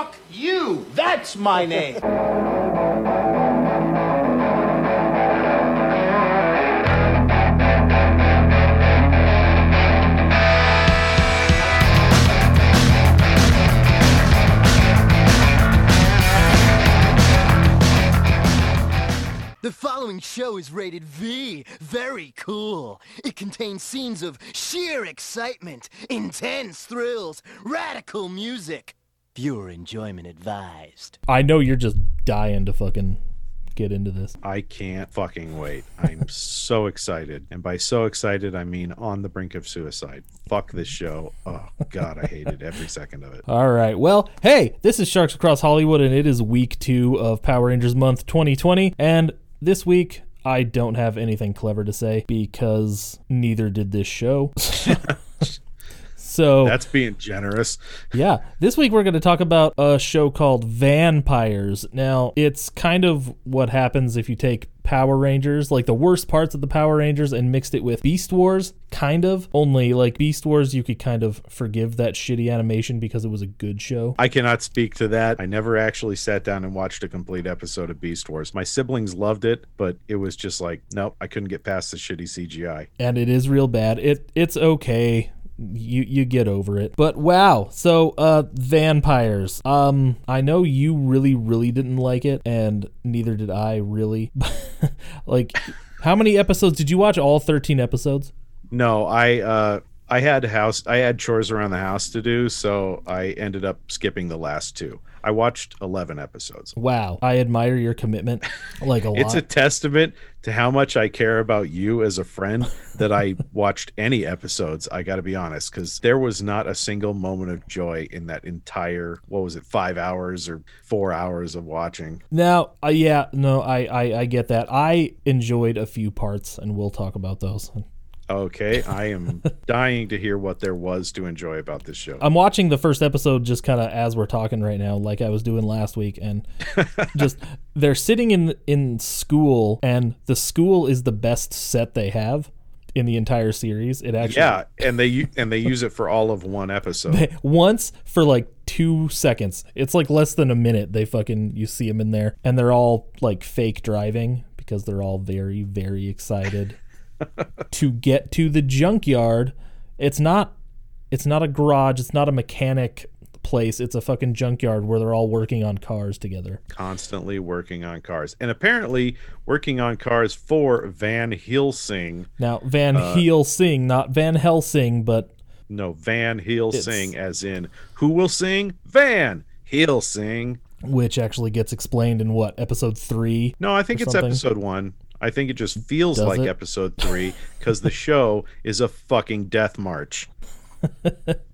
Fuck you. That's my name. The following show is rated V. Very cool. It contains scenes of sheer excitement, intense thrills, radical music. Viewer enjoyment advised. I know you're just dying to fucking get into this. I can't fucking wait. I'm so excited. And by so excited, I mean on the brink of suicide. Fuck this show. Oh, God, I hated every second of it. All right. Well, hey, this is Sharks Across Hollywood, and it is week two of Power Rangers Month 2020. And this week, I don't have anything clever to say because neither did this show. so That's being generous. Yeah, this week we're going to talk about a show called Vampires. Now, it's kind of what happens if you take Power Rangers, like the worst parts of the Power Rangers, and mixed it with Beast Wars, kind of. Only, like, Beast Wars, you could kind of forgive that shitty animation because it was a good show. I cannot speak to that. I never actually sat down and watched a complete episode of Beast Wars. My siblings loved it, but it was just like, nope, I couldn't get past the shitty CGI. and it is real bad. It it's okay. You you get over it. But wow. So uh vampires. Um I know you really really didn't like it and neither did I really. like how many episodes did you watch all 13 episodes? No, I uh I had house I had chores around the house to do, so I ended up skipping the last two. I watched 11 episodes. Wow. I admire your commitment like a lot. It's a testament to how much I care about you as a friend that I watched any episodes. I got to be honest, because there was not a single moment of joy in that entire, what was it, five hours or four hours of watching. now, uh, yeah, no, I, I I get that. I enjoyed a few parts and we'll talk about those. Okay, I am dying to hear what there was to enjoy about this show. I'm watching the first episode just kind of as we're talking right now, like I was doing last week, and just they're sitting in in school, and the school is the best set they have in the entire series. It actually yeah, and they and they use it for all of one episode. once for like two seconds. It's like less than a minute. They fucking you see them in there, and they're all like fake driving because they're all very very excited to get to the junkyard. It's not it's not a garage. It's not a mechanic place. It's a fucking junkyard where they're all working on cars together. Constantly working on cars, and apparently working on cars for Van Helsing. Now Van Uh, Helsing, not Van Helsing, but No, Van Helsing, as in who will sing? Van Helsing. which actually gets explained in what episode three. No, I think it's something. episode one. I think it just feels Does like it? episode three because the show is a fucking death march.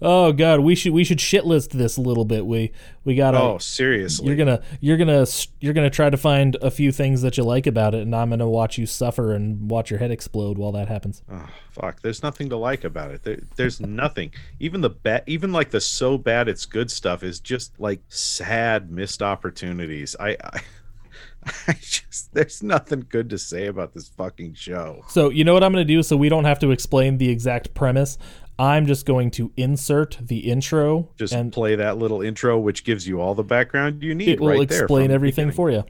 Oh god, we should we should shit list this a little bit. We we gotta. Oh, seriously. You're gonna you're gonna you're gonna try to find a few things that you like about it, and I'm gonna watch you suffer and watch your head explode while that happens. Oh, fuck. There's nothing to like about it. There, there's nothing. Even the bad, even like the so bad it's good stuff is just like sad missed opportunities. I, I, I just there's nothing good to say about this fucking show. So you know what I'm gonna do, so we don't have to explain the exact premise. I'm just going to insert the intro, Just and play that little intro, which gives you all the background you need. it will right explain the everything for you.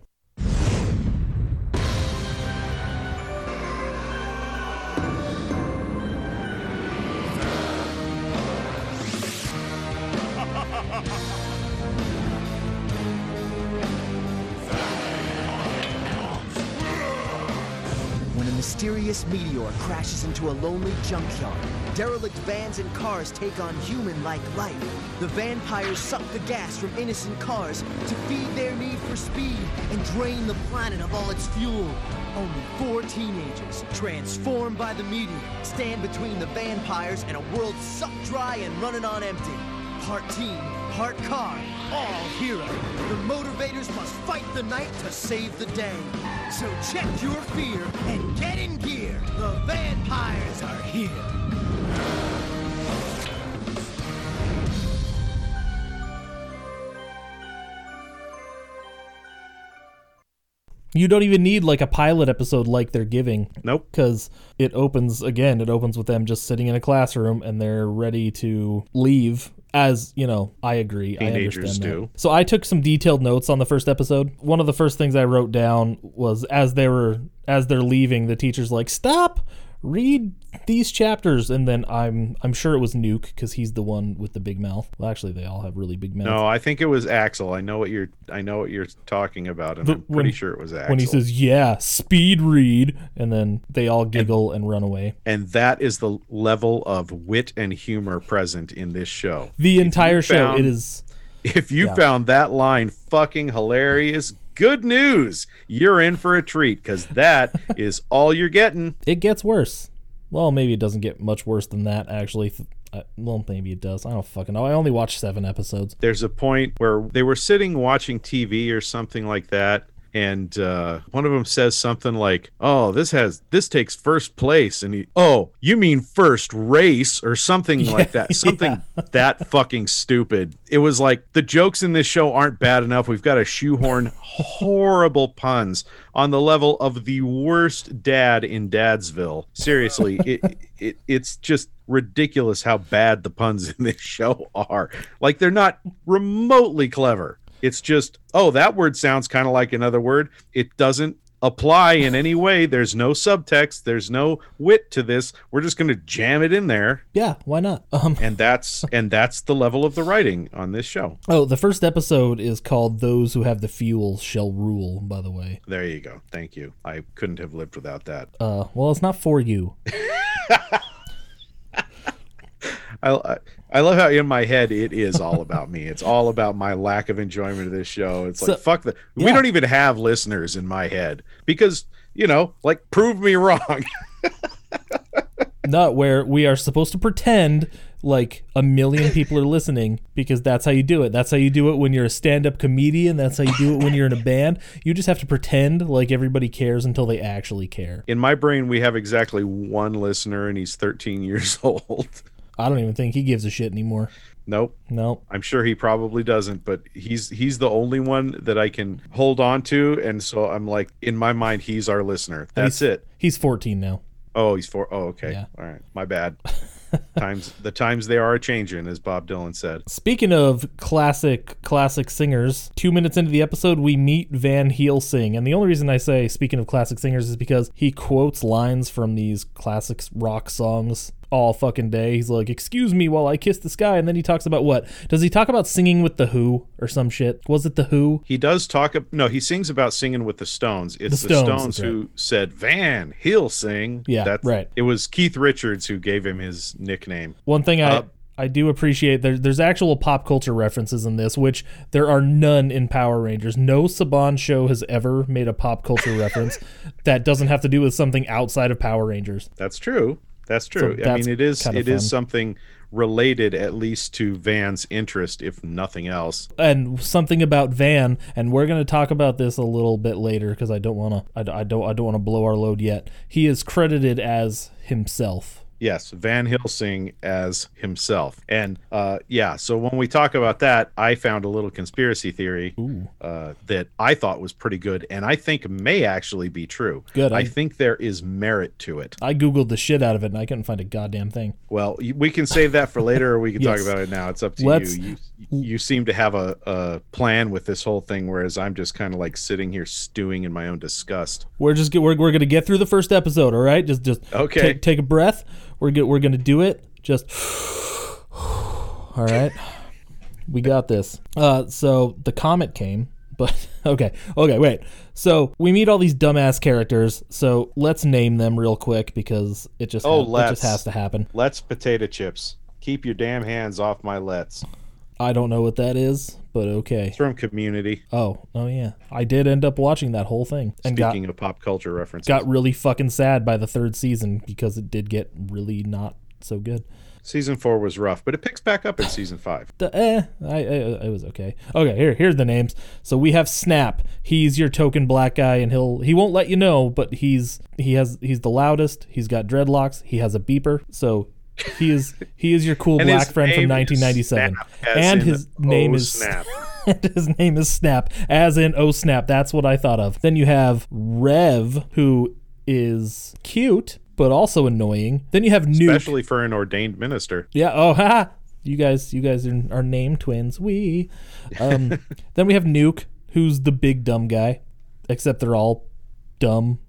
Meteor crashes into a lonely junkyard, derelict vans and cars take on human-like life. The vampires suck the gas from innocent cars to feed their need for speed and drain the planet of all its fuel. Only four teenagers, transformed by the meteor, stand between the vampires and a world sucked dry and running on empty. Part team, part car, all hero. The Motorvators must fight the night to save the day. So check your fear and get in gear. The vampires are here. You don't even need like a pilot episode like they're giving. Nope. Because it opens again, it opens with them just sitting in a classroom and they're ready to leave as you know, I agree. I Teenagers understand that. do. So I took some detailed notes on the first episode. One of the first things I wrote down was as they were as they're leaving, the teacher's like, "Stop, read these chapters," and then I'm I'm sure it was Nuke because he's the one with the big mouth. Well, actually, they all have really big mouths. No, I think it was Axel. I know what you're. I know what you're talking about, and The- I'm pretty when- sure it was Axel. when he says, "Yeah, speed read," and then they all giggle and run away. and that is the level of wit and humor present in this show. The entire show, found- it is. If you Yeah. found that line fucking hilarious, good news. You're in for a treat because that is all you're getting. It gets worse. Well, maybe it doesn't get much worse than that. Actually, uh, well, maybe it does. I don't fucking know. I only watched seven episodes. There's a point where they were sitting watching TV or something like that. And uh, one of them says something like, "Oh, this has this takes first place," and he, "Oh, you mean first race or something like that? Something that fucking stupid." It was like the jokes in this show aren't bad enough. We've got to shoehorn horrible puns on the level of the worst dad in Dadsville. Seriously, it, it it's just ridiculous how bad the puns in this show are. Like they're not remotely clever. It's just, oh, that word sounds kind of like another word. It doesn't apply in any way. There's no subtext. There's no wit to this. We're just going to jam it in there, Yeah, why not? Um, and that's and that's the level of the writing on this show. oh, the first episode is called "Those Who Have the Fuel Shall Rule." By the way, There you go. Thank you. I couldn't have lived without that. uh, well, it's not for you. I, I I love how in my head it is all about me. It's all about my lack of enjoyment of this show. It's So- like fuck the. We don't even have listeners in my head because you know, like prove me wrong. not where we are supposed to pretend like a million people are listening because that's how you do it. That's how you do it when you're a stand-up comedian. That's how you do it when you're in a band. You just have to pretend like everybody cares until they actually care. in my brain, we have exactly one listener, and he's 13 years old. I don't even think he gives a shit anymore. nope. Nope. I'm sure he probably doesn't, but he's he's the only one that I can hold on to, and so I'm like, in my mind, he's our listener. That's He's- it. He's 14 now. Oh, he's four. Oh, okay. Yeah. All right. My bad. times the times they are a changing, as Bob Dylan said. Speaking of classic classic singers, two minutes into the episode, we meet Van Helsing, and the only reason I say speaking of classic singers is because he quotes lines from these classic rock songs all fucking day. He's like, "Excuse me while I kiss the sky," and then he talks about what? Does he talk about singing with the Who or some shit? Was it the Who? He does talk. No, he sings about singing with the Stones. It's The the Stones, Stones, that's who said Van he'll sing. Yeah, That's, right. It was Keith Richards who gave him his nickname. One thing I Uh, I do appreciate there, there's actual pop culture references in this, which there are none in Power Rangers. No Saban show has ever made a pop culture reference that doesn't have to do with something outside of Power Rangers. That's true. That's true. I that's mean, it is it is something related at least to Van's interest, if nothing else. And something about Van, and we're going to talk about this a little bit later because I don't want to I, I don't I don't want to blow our load yet. He is credited as himself. Yes, Van Helsing as himself. And uh, yeah, so when we talk about that, I found a little conspiracy theory uh, that I thought was pretty good and I think may actually be true. Good, I, I- think there is merit to it. I googled the shit out of it and I couldn't find a goddamn thing. Well, we can save that for later or we can Yes. talk about it now. It's up to Let's- you. You you seem to have a, a plan with this whole thing, whereas I'm just kind of like sitting here stewing in my own disgust. We're just we're, we're gonna get through the first episode, all right? Just just Okay. Take, take a breath. We're get, we're gonna do it. Just all right. We got this. Uh, so the comet came, but okay, okay, wait. So we meet all these dumbass characters. So let's name them real quick because it just Oh, ha- it just has to happen. Let's potato chips. Keep your damn hands off my let's. I don't know what that is, but okay. It's from Community. Oh, oh yeah. I did end up watching that whole thing and got Speaking of pop culture references, got really fucking sad by the third season because it did get really not so good. season four was rough, but it picks back up in season five. The, eh, I, I, it was okay. Okay, here, here's the names. So we have Snap. He's your token black guy, and he'll he won't let you know, but he's he has he's the loudest. He's got dreadlocks. He has a beeper. So he is he is your cool And black friend from 1997, Snap, and his oh, name is Snap. and his name is Snap, as in oh snap. That's what I thought of. Then you have Rev, who is cute but also annoying. Then you have Nuke. especially for an ordained minister. Yeah. Oh, haha. You guys, you guys are, are named twins. We. Um, then we have Nuke, who's the big dumb guy, except they're all dumb.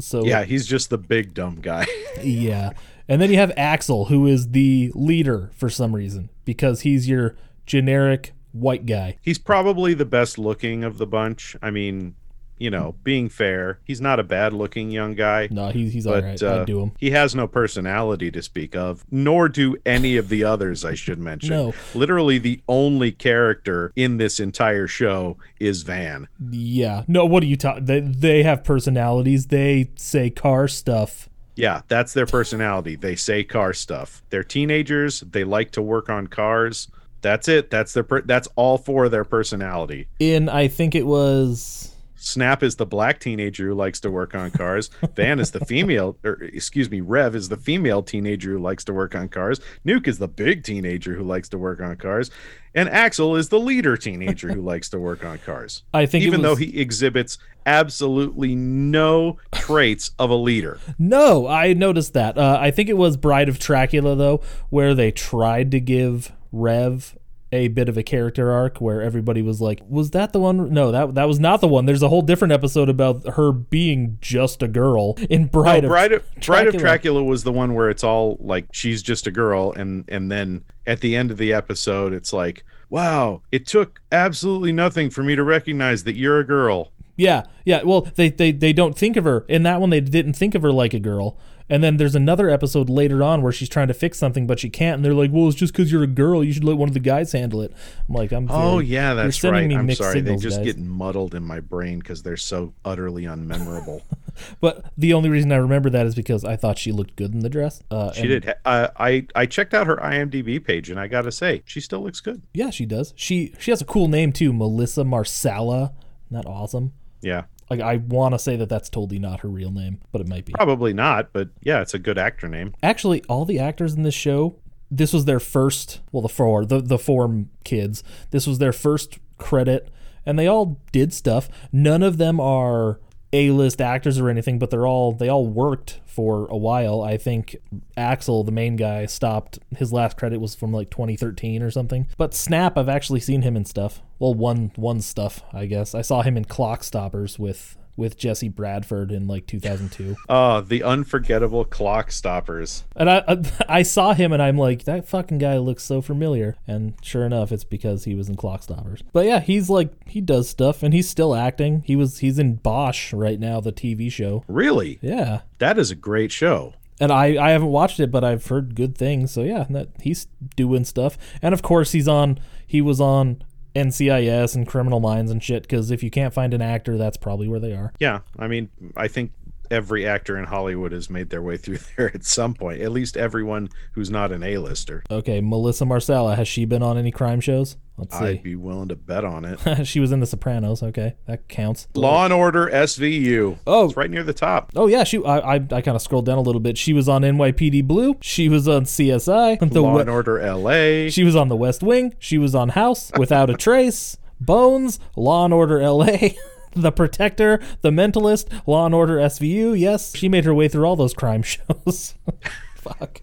So Yeah, he's just the big dumb guy. yeah. And then you have Axel, who is the leader for some reason, because he's your generic white guy. he's probably the best looking of the bunch. I mean, you know, being fair, he's not a bad looking young guy. No, he's he's But all right. uh, I'd do him. he has no personality to speak of, nor do any of the others, I should mention. No. Literally, the only character in this entire show is Van. Yeah. No, what are you talking? They they have personalities. They say car stuff. Yeah, that's their personality. They say car stuff. They're teenagers. They like to work on cars. That's it. That's their. Per- that's all for their personality. In I think it was Snap is the black teenager who likes to work on cars. Van is the female, or excuse me, Rev is the female teenager who likes to work on cars. Nuke is the big teenager who likes to work on cars, and Axel is the leader teenager who likes to work on cars. I think even though he exhibits absolutely no traits of a leader. No, I noticed that. Uh, I think it was Bride of Dracula though, where they tried to give Rev a bit of a character arc where everybody was like, "Was that the one?" No, that that was not the one. There's a whole different episode about her being just a girl in Bride No, of Bride of Bride of Dracula. Dracula was the one where it's all like she's just a girl, and and then at the end of the episode, it's like, wow, it took absolutely nothing for me to recognize that you're a girl. Yeah, yeah. Well, they, they they don't think of her in that one. They didn't think of her like a girl. And then there's another episode later on where she's trying to fix something, but she can't. And they're like, "Well, it's just because you're a girl. You should let one of the guys handle it." I'm like, "I'm." Oh yeah, that's right. I'm sorry, signals, they just guys. get muddled in my brain because they're so utterly unmemorable. But the only reason I remember that is because I thought she looked good in the dress. Uh, she did. Uh, I I checked out her IMDb page, and I gotta say, she still looks good. Yeah, she does. She she has a cool name too, Melissa Marsala. Isn't that awesome? Yeah, Like I want to say that that's totally not her real name, but it might be. probably not, but yeah, it's a good actor name. Actually, all the actors in this show, this was their first. Well, the four, the the four kids. This was their first credit, and they all did stuff. None of them are A-list actors or anything, but they're all they all worked for a while. I think Axel, the main guy, stopped. His last credit was from like 2013 or something. But Snap, I've actually seen him in stuff. Well, one one stuff, I guess. I saw him in Clockstoppers with with Jesse Bradford in like 2002. Oh, the unforgettable Clockstoppers. And I, I I saw him and I'm like, that fucking guy looks so familiar. And sure enough, it's because he was in Clockstoppers. But yeah, he's like he does stuff and he's still acting. He was he's in Bosch right now, the TV show. Really, Yeah. that is a great show. And I, I haven't watched it, but I've heard good things. So yeah, that he's doing stuff. And of course, he's on. He was on NCIS and Criminal Minds and shit. Because if you can't find an actor, that's probably where they are. Yeah, I mean, I think every actor in Hollywood has made their way through there at some point. At least everyone who's not an A-lister. Okay, Melissa Marsala, has she been on any crime shows? Let's see. I'd be willing to bet on it. she was in The Sopranos. Okay, that counts. Law and Order SVU. Oh. it's right near the top. Oh yeah, she. I I, I kind of scrolled down a little bit. She was on NYPD Blue. She was on CSI. The Law we- and Order LA. she was on The West Wing. She was on House Without a Trace, Bones, Law and Order L.A. The Protector, The Mentalist, Law and Order SVU. Yes, she made her way through all those crime shows. Fuck,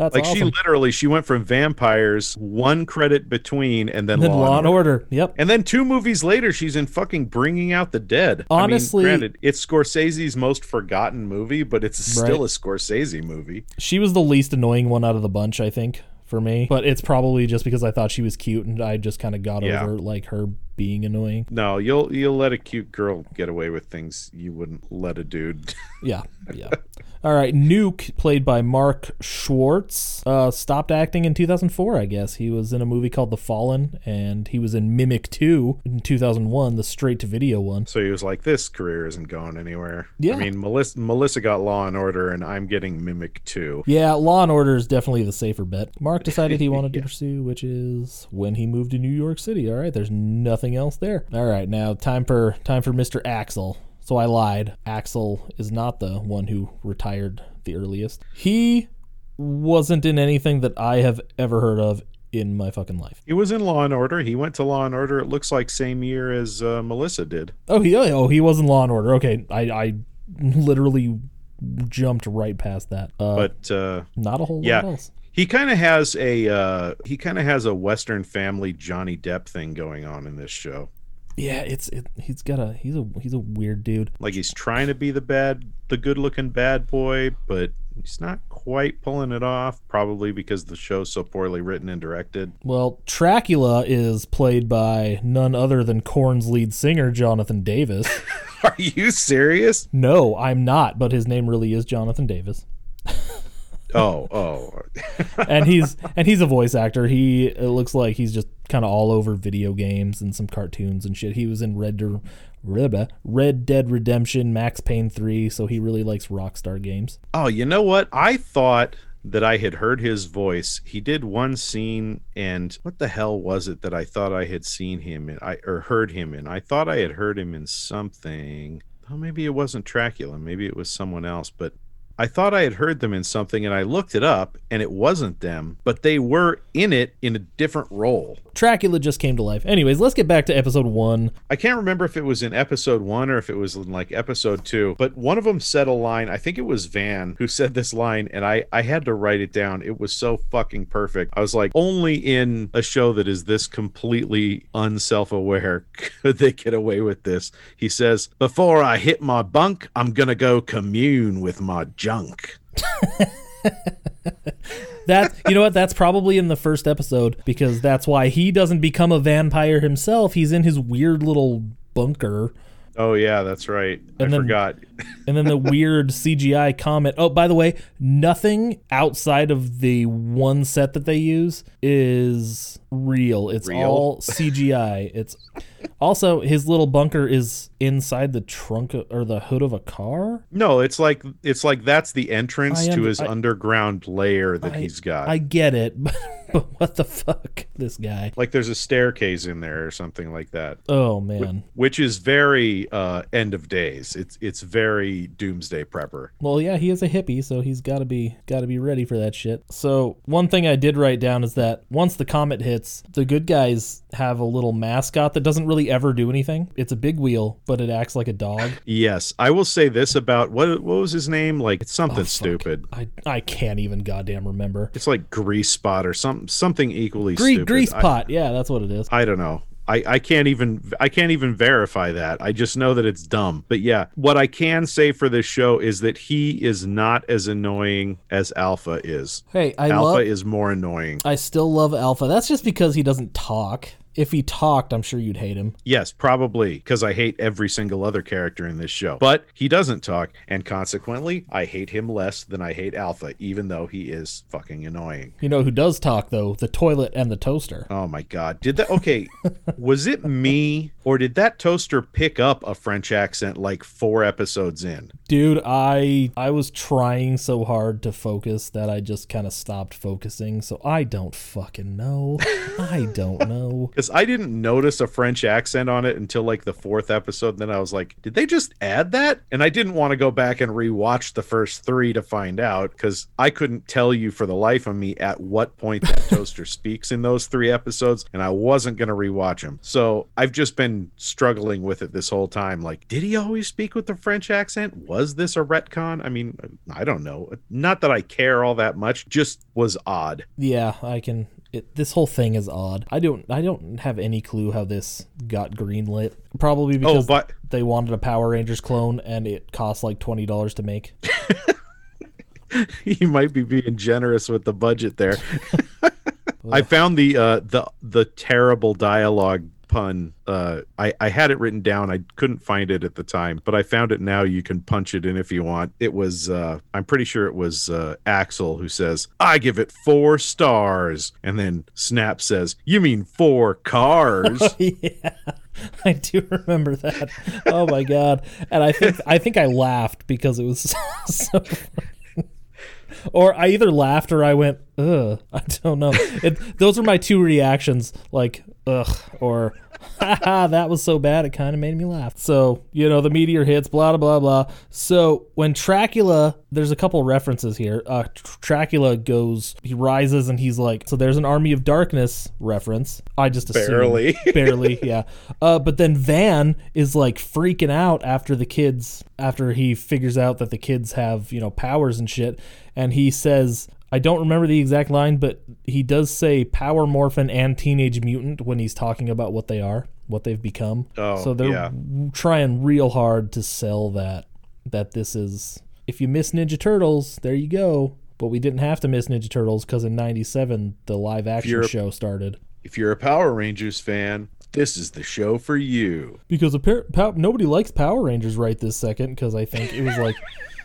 that's like she literally she went from vampires one credit between and then, then Law, Law and and Order. Order. Yep. And then two movies later, she's in fucking Bringing Out the Dead. Honestly- I mean, granted, it's Scorsese's most forgotten movie, but it's still Right. a Scorsese movie. She was the least annoying one out of the bunch, I think, for me. But it's probably just because I thought she was cute and I just kind of got Yeah. over like her being annoying. No, you'll you'll let a cute girl get away with things you wouldn't let a dude. Yeah, yeah. All right, Nuke, played by Mark Schwartz, uh, stopped acting in 2004, I guess. He was in a movie called The Fallen, and he was in Mimic 2 in 2001, the straight to video one. so he was like, "This career isn't going anywhere." Yeah. I mean, Melissa Melissa got Law and Order, and I'm getting Mimic 2. Yeah, Law and Order is definitely the safer bet. Mark decided he wanted to pursue, which is when he moved to New York City. All right, there's nothing else there. All right, now time for time for Mr. Axel. So I lied. Axel is not the one who retired the earliest. He wasn't in anything that I have ever heard of in my fucking life. He was in Law and Order. He went to Law and Order. It looks like same year as uh, Melissa did. Oh, he oh he was in Law and Order. Okay, I I literally jumped right past that. Uh, But uh, not a whole yeah. lot else. He kind of has a uh, he kind of has a Western family Johnny Depp thing going on in this show. Yeah, it's it, he's got a he's a he's a weird dude. Like he's trying to be the bad, the good-looking bad boy, but he's not quite pulling it off. Probably because the show's so poorly written and directed. Well, Tracula is played by none other than Korn's lead singer Jonathan Davis. Are you serious? no, I'm not, but his name really is Jonathan Davis. Oh, oh. and he's and he's a voice actor. He it looks like he's just kind of all over video games and some cartoons and shit. He was in Red Red Red Dead Redemption, Max Payne 3, so he really likes Rockstar games. Oh, you know what? I thought that I had heard his voice. He did one scene, and what the hell was it that I thought I had seen him in? I or heard him in. I thought I had heard him in something. Oh, maybe it wasn't Dracula. Maybe it was someone else. But I thought I had heard them in something, and I looked it up, and it wasn't them. But they were in it in a different role. Dracula just came to life. Anyways, let's get back to episode 1. I can't remember if it was in episode one or if it was in like episode two, but one of them said a line. I think it was Van who said this line, and I I had to write it down. It was so fucking perfect. I was like, only in a show that is this completely unself-aware could they get away with this. He says, "Before I hit my bunk, I'm gonna go commune with my junk." That you know what? That's probably in the first episode because that's why he doesn't become a vampire himself. He's in his weird little bunker. Oh yeah, that's right. I And then- forgot. And then the weird CGI comment. Oh, by the way, nothing outside of the one set that they use is real. It's Real? all CGI. It's also his little bunker is inside the trunk of, or the hood of a car. No, it's like it's like that's the entrance I to his I- underground lair that I- he's got. I get it, but, but what the fuck, this guy? like there's a staircase in there or something like that. Oh man. which is very uh end of days it's it's very doomsday prepper Well, yeah, he is a hippie, so he's got to be got to be ready for that shit. So one thing I did write down is that once the comet hits, the good guys have a little mascot that doesn't really ever do anything. It's a big wheel, but it acts like a dog. yes i will say this about what what was his name like it's something Oh, stupid I I can't even goddamn remember. it's like grease spot or some something equally Gre- stupid grease I- pot, yeah, that's what it is. I, don't know I, I can't even I can't even verify that. I just know that it's dumb. But yeah, what I can say for this show is that he is not as annoying as Alpha is. Hey, I Alpha love. is more annoying. I still love Alpha. That's just because he doesn't talk. If he talked, I'm sure you'd hate him. Yes, probably because I hate every single other character in this show. But he doesn't talk, and consequently, I hate him less than I hate Alpha, even though he is fucking annoying. You know who does talk though? The toilet and the toaster. Oh my god. Did that okay, was it me or did that toaster pick up a French accent like 4 episodes in? Dude, I I was trying so hard to focus that I just kind of stopped focusing. So I don't fucking know. I don't know. Cuz I didn't notice a French accent on it until like the 4th episode, then I was like, did they just add that? And I didn't want to go back and rewatch the first 3 to find out cuz I couldn't tell you for the life of me at what point that toaster speaks in those 3 episodes and I wasn't going to rewatch them. So, I've just been struggling with it this whole time like, did he always speak with the French accent? Was this a retcon? I mean, I don't know. Not that I care all that much, just was odd. Yeah, I can it, this whole thing is odd. I don't I don't have any clue how this got greenlit. Probably Oh, because but they wanted a Power Rangers clone and it cost like $20 to make. you might be being generous with the budget there. I found the uh the the terrible dialogue pun. Uh I I had it written down. I couldn't find it at the time, but I found it now. You can punch it in if you want. It was uh I'm pretty sure it was uh Axel who says, "I give it 4 stars." And then Snap says, "You mean 4 cars?" yeah. I do remember that. Oh my god. And I think I think I laughed because it was so funny. Or I either laughed or I went, ugh. I don't know. It, those are my two reactions, like, ugh, or haha, that was so bad it kind of made me laugh. So, you know, the meteor hits, blah, blah, blah, blah. So when Dracula, there's a couple references here. Uh, Dracula goes, he rises and he's like, so there's an Army of Darkness reference. I just assumed. Barely. barely, yeah. Uh, but then Van is like freaking out after the kids, after he figures out that the kids have, you know, powers and shit. And he says, I don't remember the exact line, but he does say Power Morphin and Teenage Mutant when he's talking about what they are, what they've become. Oh, so they're yeah. trying real hard to sell that that this is if you miss Ninja Turtles, there you go. But we didn't have to miss Ninja Turtles because in '97 the live action show started. If you're a Power Rangers fan, this is the show for you. Because nobody likes Power Rangers right this second because I think it was like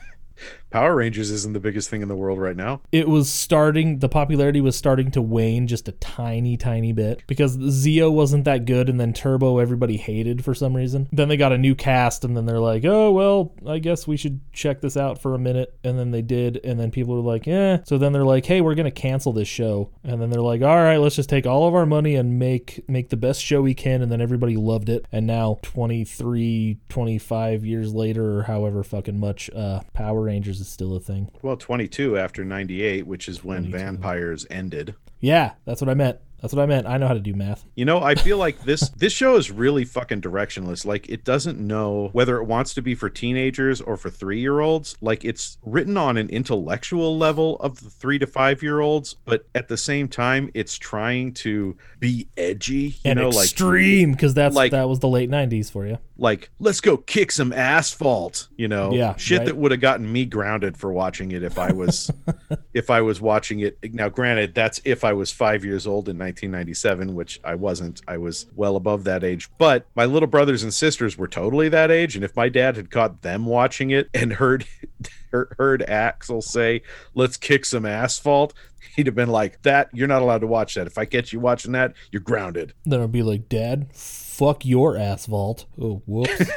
Power Rangers isn't the biggest thing in the world right now. it was starting the popularity was starting to wane just a tiny tiny bit because Zeo wasn't that good and then Turbo everybody hated for some reason. Then they got a new cast and then they're like, "Oh, well, I guess we should check this out for a minute." And then they did and then people were like, "Eh." So then they're like, "Hey, we're going to cancel this show." And then they're like, "All right, let's just take all of our money and make make the best show we can." And then everybody loved it. And now 23 25 years later or however fucking much uh Power Rangers is still a thing. Well, 22 after 98, which is when Vampires ended. Yeah, that's what I meant. That's what I meant. I know how to do math. You know, I feel like this this show is really fucking directionless. Like it doesn't know whether it wants to be for teenagers or for 3-year-olds. Like it's written on an intellectual level of the 3 to 5-year-olds, but at the same time it's trying to be edgy, you and know, like extreme because that's like- that was the late '90s for you. Like let's go kick some asphalt you know? Yeah, shit right. that would have gotten me grounded for watching it if i was if i was watching it. Now granted that's if i was five years old in 1997 which i wasn't. I was well above that age. But my little brothers and sisters were totally that age and if my dad had caught them watching it and heard heard, heard axel say let's kick some asphalt he'd have been like that you're not allowed to watch that. If i catch you watching that you're grounded. Then I'd be like, "Dad, fuck your asphalt." Oh, whoops.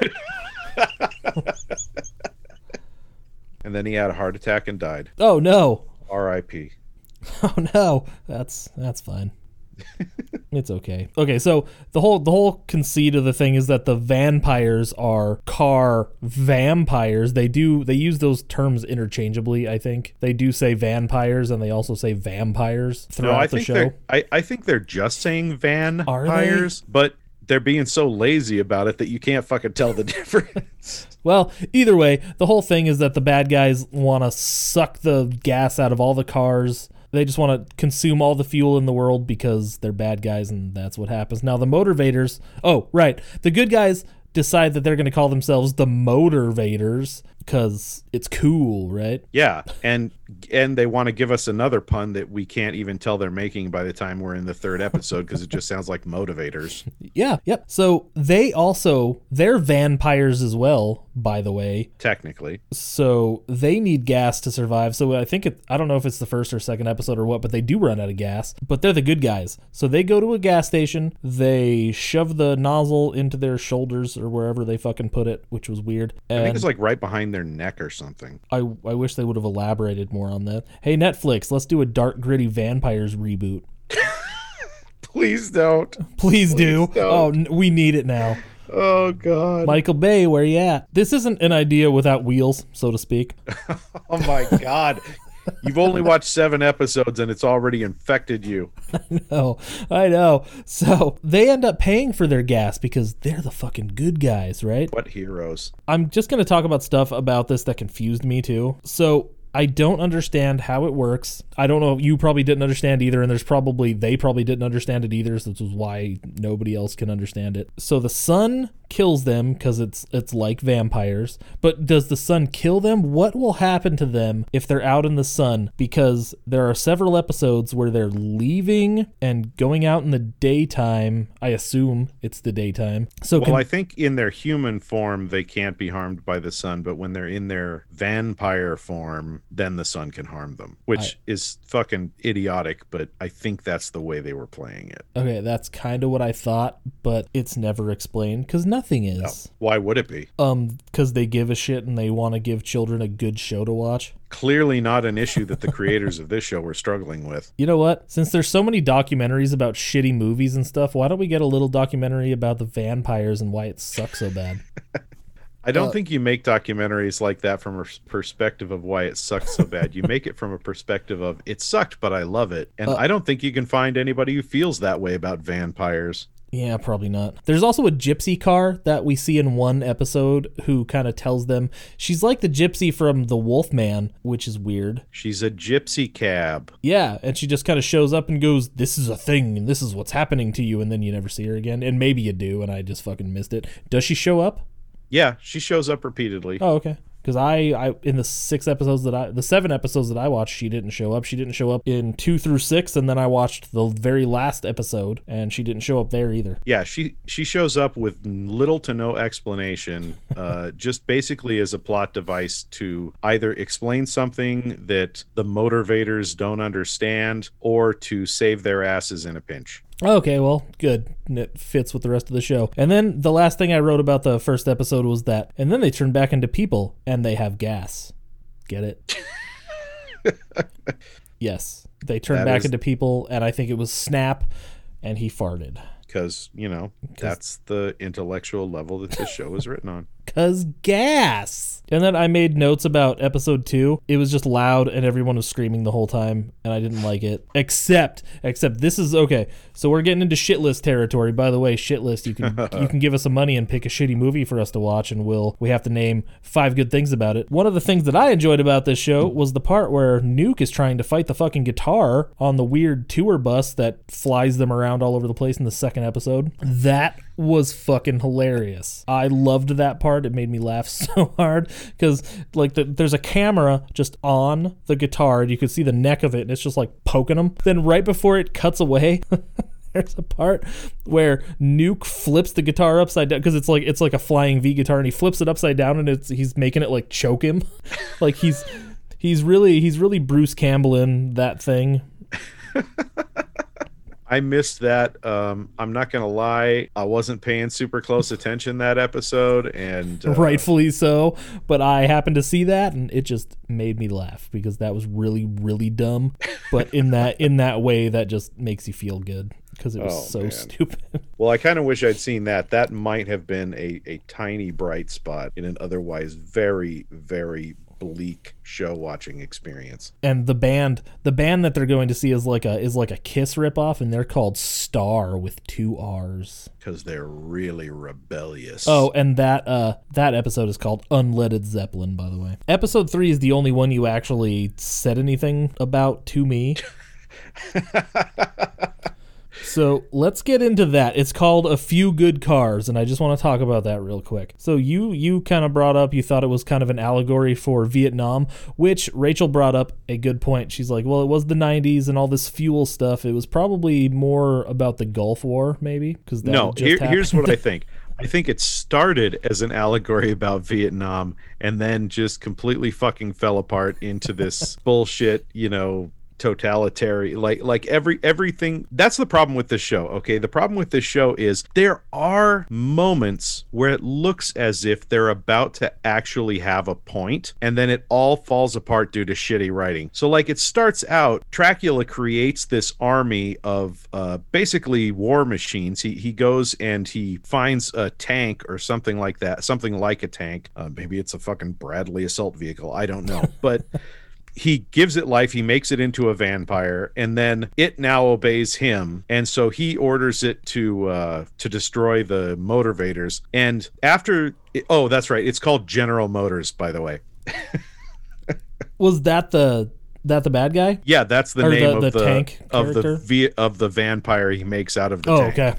and then he had a heart attack and died oh no. rip Oh no. That's that's fine. it's okay. Okay, so the whole the whole conceit of the thing is that the vampires are car vampires. They do they use those terms interchangeably, I think. They do say vampires and they also say vampires throughout No, I the think show. they're I, I think they're just saying van they? but they're being so lazy about it that you can't fucking tell the difference. Well, either way, the whole thing is that the bad guys want to suck the gas out of all the cars. They just want to consume all the fuel in the world because they're bad guys and that's what happens. Now, the Motorvators, oh, right. The good guys decide that they're going to call themselves the Motorvators because it's cool, right? yeah, and and they want to give us another pun that we can't even tell they're making by the time we're in the third episode because it just sounds like motivators. Yeah, yep. So they also, they're vampires as well, by the way. Technically, so they need gas to survive. So I think it, I don't know if it's the first or second episode or what, but they do run out of gas. But they're the good guys. So they go to a gas station, they shove the nozzle into their shoulders or wherever they fucking put it, which was weird. I think it's like right behind their neck or something. I, I wish they would have elaborated more on that. Hey Netflix, let's do a dark gritty vampires reboot. Please don't. Please, do. don't. Oh, n- we need it now. Oh god. Michael Bay, where you at? This isn't an idea without wheels, so to speak. Oh my god. You've only watched seven episodes and it's already infected you. Oh, I know. So they end up paying for their gas because they're the fucking good guys, right? What heroes? I'm just going to talk about stuff about this that confused me too. So I don't understand how it works. I don't know. You probably didn't understand either, and there's probably they probably didn't understand it either. So this is why nobody else can understand it. So the sun kills them because it's it's like vampires. But does the sun kill them? What will happen to them if they're out in the sun? Because there are several episodes where they're leaving and going out in the daytime. I assume it's the daytime. So Well, can, I think in their human form they can't be harmed by the sun, but when they're in their vampire form, then the sun can harm them, which is fucking idiotic. But I think that's the way they were playing it. Okay, that's kind of what I thought, but it's never explained because nothing is. Why would it be? Um, because they give a shit and they want to give children a good show to watch. Clearly not an issue that the creators of this show were struggling with. You know what? Since there's so many documentaries about shitty movies and stuff, why don't we get a little documentary about the vampires and why it sucks so bad? I don't uh, think you make documentaries like that from a perspective of why it sucks so bad. You make it from a perspective of it sucked, but I love it. And uh, I don't think you can find anybody who feels that way about vampires. Yeah, probably not. There's also a gypsy car that we see in one episode who kind of tells them she's like the gypsy from The Wolfman, which is weird. She's a gypsy cab. Yeah, and she just kind of shows up and goes, "This is a thing, and this is what's happening to you," and then you never see her again. And maybe you do, and I just fucking missed it. Does she show up? Yeah, she shows up repeatedly. Oh, okay. Because I, I, in the six episodes that I, the seven episodes that I watched, she didn't show up. She didn't show up in two through six, and then I watched the very last episode, and she didn't show up there either. Yeah, she she shows up with little to no explanation, uh, just basically as a plot device to either explain something that the Motorvators don't understand, or to save their asses in a pinch. Okay, well, good. It fits with the rest of the show. And then the last thing I wrote about the first episode was that, and then they turn back into people and they have gas. Get it? yes. They turn That back is- into people, and I think it was Snap, and he farted. Because you know that's the intellectual level that this show is written on. Cause gas. And then I made notes about episode two. It was just loud and everyone was screaming the whole time, and I didn't like it. Except, except this is okay. So we're getting into shit list territory. By the way, shit list. You can you can give us some money and pick a shitty movie for us to watch, and we'll we have to name five good things about it. One of the things that I enjoyed about this show was the part where Nuke is trying to fight the fucking guitar on the weird tour bus that flies them around all over the place in the second episode. That was fucking hilarious. I loved that part. It made me laugh so hard because like the, there's a camera just on the guitar and you can see the neck of it and it's just like poking them. Then right before it cuts away. There's a part where Nuke flips the guitar upside down because it's like it's like a flying V guitar, and he flips it upside down, and it's he's making it like choke him, like he's he's really he's really Bruce Campbell in that thing. I missed that. Um, I'm not gonna lie, I wasn't paying super close attention that episode, and uh, rightfully so. But I happened to see that, and it just made me laugh because that was really, really dumb. But in that in that way, that just makes you feel good because it was Oh, so man. stupid. Well, I kind of wish I'd seen that. That might have been a, a tiny bright spot in an otherwise very, very bleak show watching experience. and the band, the band that they're going to see is like a is like a Kiss ripoff, and they're called Star with two R's. Because they're really rebellious. Oh, and that uh that episode is called Unleaded Zeppelin, by the way. Episode three is the only one you actually said anything about to me. so let's get into that. It's called A Few Good Cars, and I just want to talk about that real quick. So you you kind of brought up you thought it was kind of an allegory for Vietnam, which Rachel brought up a good point. She's like, well, it was the '90s and all this fuel stuff. It was probably more about the Gulf War, maybe because no, here, here's what I think. I think it started as an allegory about Vietnam and then just completely fucking fell apart into this bullshit, you know, totalitarian like like every everything that's the problem with this show okay? The problem with this show is there are moments where it looks as if they're about to actually have a point and then it all falls apart due to shitty writing. So like it starts out Dracula creates this army of uh basically war machines. He he goes and he finds a tank or something like that something like a tank. Uh, maybe it's a fucking Bradley assault vehicle. I don't know. But he gives it life he makes it into a vampire and then it now obeys him and so he orders it to uh to destroy the Motorvators and after oh that's right it's called general motors by the way was that the that the bad guy? yeah that's the Or name the- of the the tank of the character? v- of the vampire he makes out of the Oh, tank okay.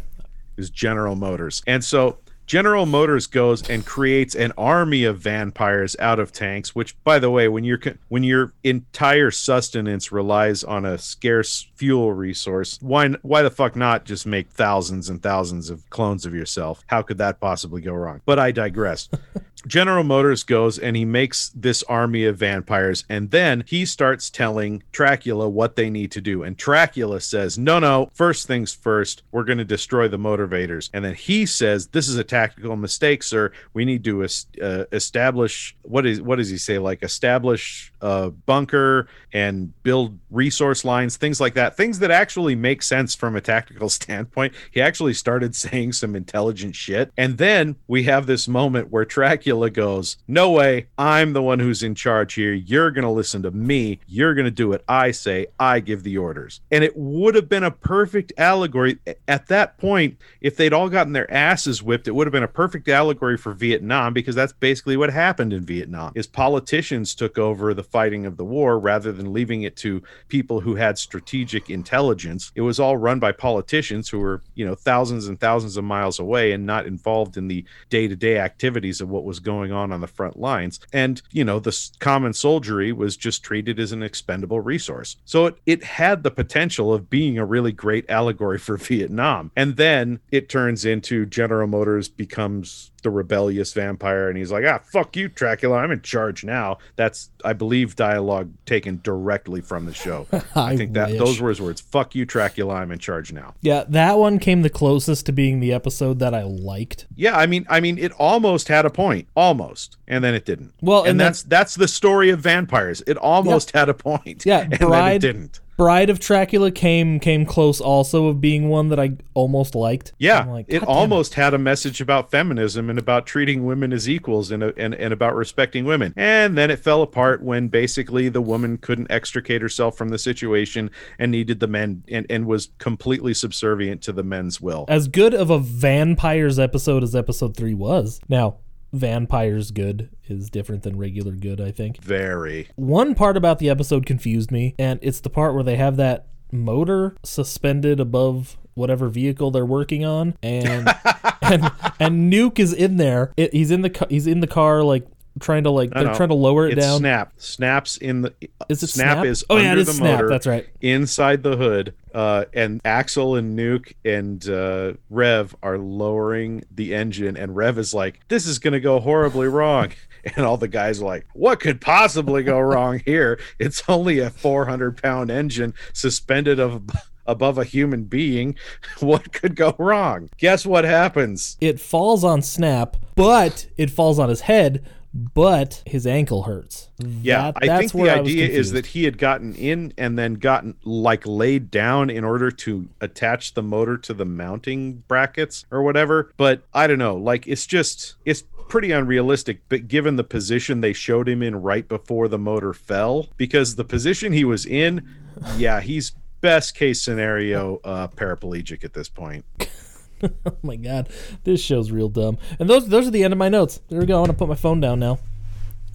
is General Motors. And so General Motors goes and creates an army of vampires out of tanks, which by the way, when your when your entire sustenance relies on a scarce fuel resource, why why the fuck not just make thousands and thousands of clones of yourself? How could that possibly go wrong? But I digress. General Motors goes and he makes this army of vampires, and then he starts telling Dracula what they need to do. And Dracula says, No, no, first things first, we're going to destroy the Motorvators. And then he says, This is a tactical mistakes or We need to uh, establish what is what does he say? Like establish a bunker and build resource lines, things like that, things that actually make sense from a tactical standpoint. He actually started saying some intelligent shit. And then we have this moment where Dracula goes, No way, I'm the one who's in charge here. You're going to listen to me. You're going to do what I say. I give the orders. And it would have been a perfect allegory at that point. If they'd all gotten their asses whipped, it would have been a perfect allegory for Vietnam because that's basically what happened in Vietnam. Is politicians took over the fighting of the war rather than leaving it to people who had strategic intelligence. It was all run by politicians who were, you know, thousands and thousands of miles away and not involved in the day-to-day activities of what was going on on the front lines. And, you know, the common soldiery was just treated as an expendable resource. So it, it had the potential of being a really great allegory for Vietnam. And then it turns into General Motors becomes the rebellious vampire and he's like ah fuck you dracula i'm in charge now. That's i believe dialogue taken directly from the show. I, I think that wish. those were his words. Fuck you dracula i'm in charge now. Yeah, that one came the closest to being the episode that I liked. yeah i mean i mean it almost had a point almost and then it didn't. Well, and, and then- that's that's the story of vampires. It almost had a point Yeah, and then it Bride- didn't Bride of Dracula came came close also of being one that I almost liked. Yeah, like, it "God damn almost had a message about feminism and about treating women as equals and, uh, and and about respecting women. And then it fell apart when basically the woman couldn't extricate herself from the situation and needed the men and, and was completely subservient to the men's will. As good of a Van-Pires episode as episode three was. Now, Van-Pires good is different than regular good, I think. Very. One part about the episode confused me, and it's the part where they have that motor suspended above whatever vehicle they're working on, and and and Nuke is in there. It, he's in the he's in the car like trying to like No, they're no. trying to lower it It's down. Snap. Snaps in the Is it Snap, Snap? is Oh, yeah, it under is the Snap, motor. that's right. Inside the hood, uh, and Axel and Nuke and uh, Rev are lowering the engine, and Rev is like, "This is gonna go horribly wrong." And all the guys are like, "What could possibly go wrong here? It's only a 400 pound engine suspended of above a human being. What could go wrong? Guess what happens? It falls on Snap, but it falls on his head, but his ankle hurts. Yeah, That- I think the idea is that he had gotten in and then gotten like laid down in order to attach the motor to the mounting brackets or whatever. But I don't know, like it's just it's pretty unrealistic but given the position they showed him in right before the motor fell because the position he was in, yeah, he's best case scenario uh paraplegic at this point. Oh my god, this show's real dumb. And those those are the end of my notes. There we go. I'm gonna put my phone down now.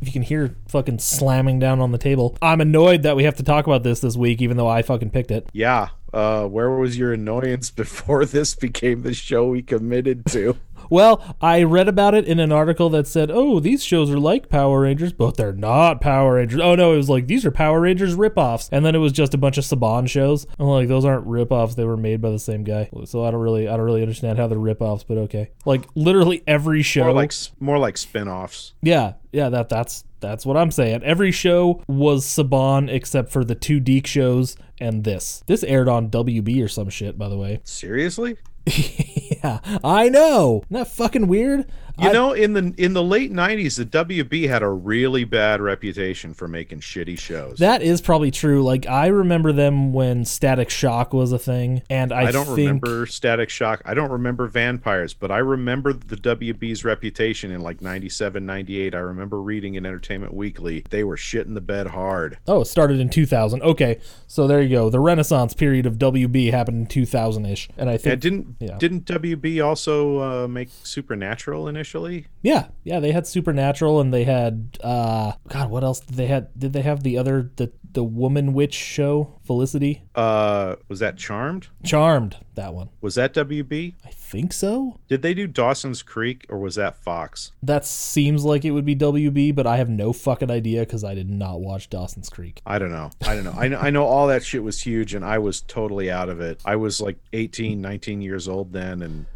If you can hear fucking slamming down on the table, I'm annoyed that we have to talk about this this week, even though I fucking picked it. Yeah, uh where was your annoyance before this became the show we committed to? Well, I read about it in an article that said, "Oh, these shows are like Power Rangers, but they're not Power Rangers." Oh no, it was like these are Power Rangers ripoffs, and then it was just a bunch of Saban shows. I'm like, those aren't ripoffs; they were made by the same guy. So I don't really, I don't really understand how they're ripoffs, but okay. Like literally every show, More like more like spin-offs. yeah, yeah, that that's that's what I'm saying. Every show was Saban except for the two DIC shows and this. This aired on WB or some shit, by the way. Seriously? yeah, I know. Isn't that fucking weird? You I- know, in the in the late '90s, the WB had a really bad reputation for making shitty shows. That is probably true. Like I remember them when Static Shock was a thing, and I, I don't think, remember Static Shock. I don't remember Van-Pires, but I remember the WB's reputation in like 97, 98. I remember reading in Entertainment Weekly they were shitting the bed hard. Oh, it started in 2000. Okay, so there you go. The Renaissance period of WB happened in 2000 ish, and I Yeah, think didn't yeah. didn't WB also uh, make Supernatural initially? yeah, yeah, they had Supernatural, and they had uh, God, what else did they had? Did they have the other the the woman witch show Felicity Uh, was that Charmed? Charmed? That one, Was that WB? I think so. Did they do Dawson's Creek or was that Fox? That seems like it would be WB, but I have no fucking idea because I did not watch Dawson's Creek. I don't know. I don't know. I know, I know all that shit was huge and I was totally out of it. I was like 18, 19 years old then and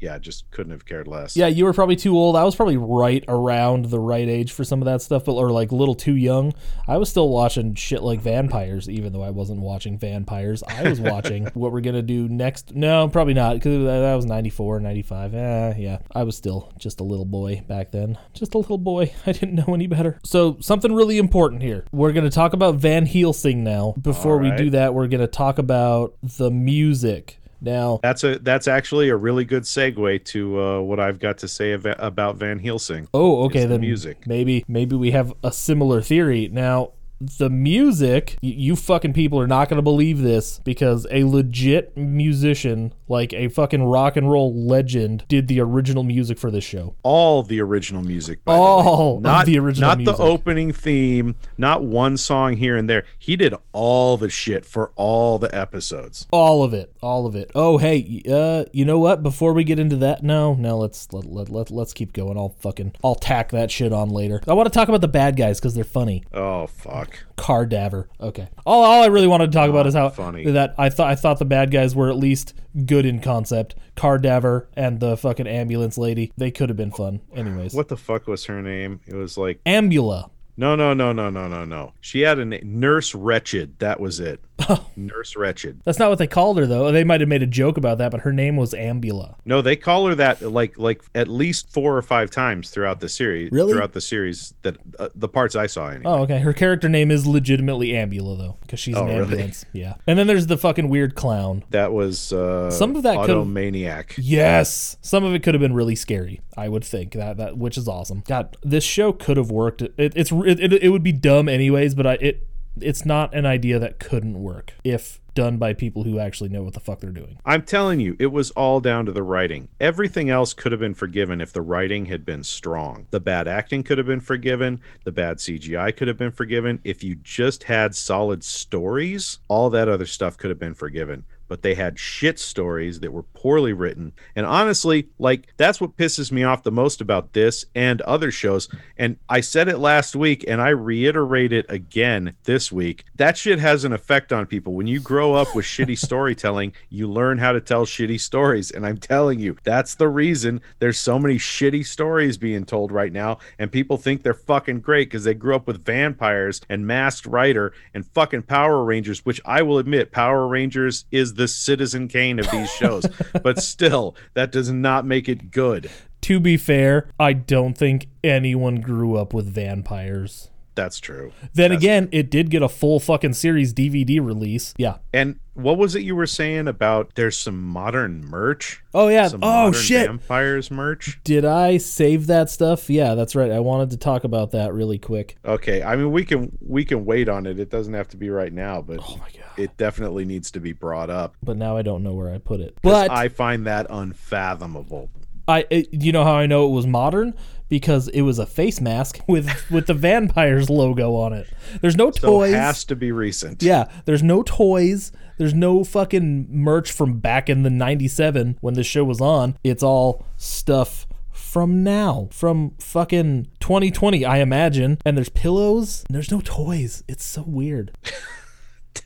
yeah, just couldn't have cared less. Yeah, you were probably too old. I was probably right around the right age for some of that stuff, but or like a little too young. I was still watching shit like Van-Pires, even though I wasn't watching Van-Pires. I was watching what we're gonna do next. No, probably not, because that was 94, 95. Eh, yeah. I was still just a little boy back then. Just a little boy. I didn't know any better. So something really important here. We're gonna talk about Van Helsing now. Before we do that, we're gonna talk about the music. Now, That's a that's actually a really good segue to uh, what I've got to say av- about Van Helsing. Oh, okay. It's the music. maybe maybe we have a similar theory. Now, the music, y- you fucking people are not going to believe this because a legit musician, like a fucking rock and roll legend, did the original music for this show. All the original music. By All the way. not the original not music. the opening theme, not one song here and there. He did all the shit for all the episodes. All of it, all of it. Oh, hey, uh, you know what? Before we get into that, no, no, let's let, let, let, let's keep going. I'll fucking I'll tack that shit on later. I want to talk about the bad guys because they're funny. Oh fuck. Cardaver. Okay. All, all I really wanted to talk about ah, is how funny. that I thought I thought the bad guys were at least good in concept. Cardaver and the fucking ambulance lady. They could have been fun. Anyways. What the fuck was her name? It was like Ambula. No no no no no no no. She had a na- nurse Ratched. That was it. Oh. nurse Ratched. That's not what they called her though. They might have made a joke about that, but her name was Ambula. No, they call her that like like at least four or five times throughout the series. Really? Throughout the series that uh, the parts I saw. Anyway. Oh, okay. Her character name is legitimately Ambula though, because she's Oh, an really? ambulance. Yeah. And then there's the fucking weird clown. That was uh, Some of that could've- Automaniac. Yes, some of it could have been really scary. I would think that that which is awesome. God, this show could have worked. It, it's it, it, it would be dumb anyways, but I it it's not an idea that couldn't work if done by people who actually know what the fuck they're doing. I'm telling you, it was all down to the writing. Everything else could have been forgiven if the writing had been strong. The bad acting could have been forgiven. The bad CGI could have been forgiven. If you just had solid stories, all that other stuff could have been forgiven. But they had shit stories that were poorly written. And honestly, like, that's what pisses me off the most about this and other shows. And I said it last week and I reiterate it again this week. That shit has an effect on people. When you grow up with shitty storytelling, you learn how to tell shitty stories. And I'm telling you, that's the reason there's so many shitty stories being told right now. And people think they're fucking great because they grew up with Van-Pires and Masked Rider and fucking Power Rangers, which I will admit, Power Rangers is the Citizen Kane of these shows. but still, that does not make it good. To be fair, I don't think anyone grew up with Van-Pires. That's true. Then again, it did get a full fucking series DVD release. Yeah. And what was it you were saying about there's some modern merch? Oh yeah. Some oh shit. Van-Pires merch? Did I save that stuff? Yeah, that's right. I wanted to talk about that really quick. Okay, I mean we can we can wait on it. It doesn't have to be right now, but Oh my god. it definitely needs to be brought up. But now I don't know where I put it. But I find that unfathomable. I, it, you know how I know it was modern because it was a face mask with with the Van-Pires logo on it. There's no So toys. it has to be recent. yeah, there's no toys. There's no fucking merch from back in the 97 when the show was on. It's all stuff from now, from fucking 2020, I imagine. And there's pillows. And there's no toys. It's so weird.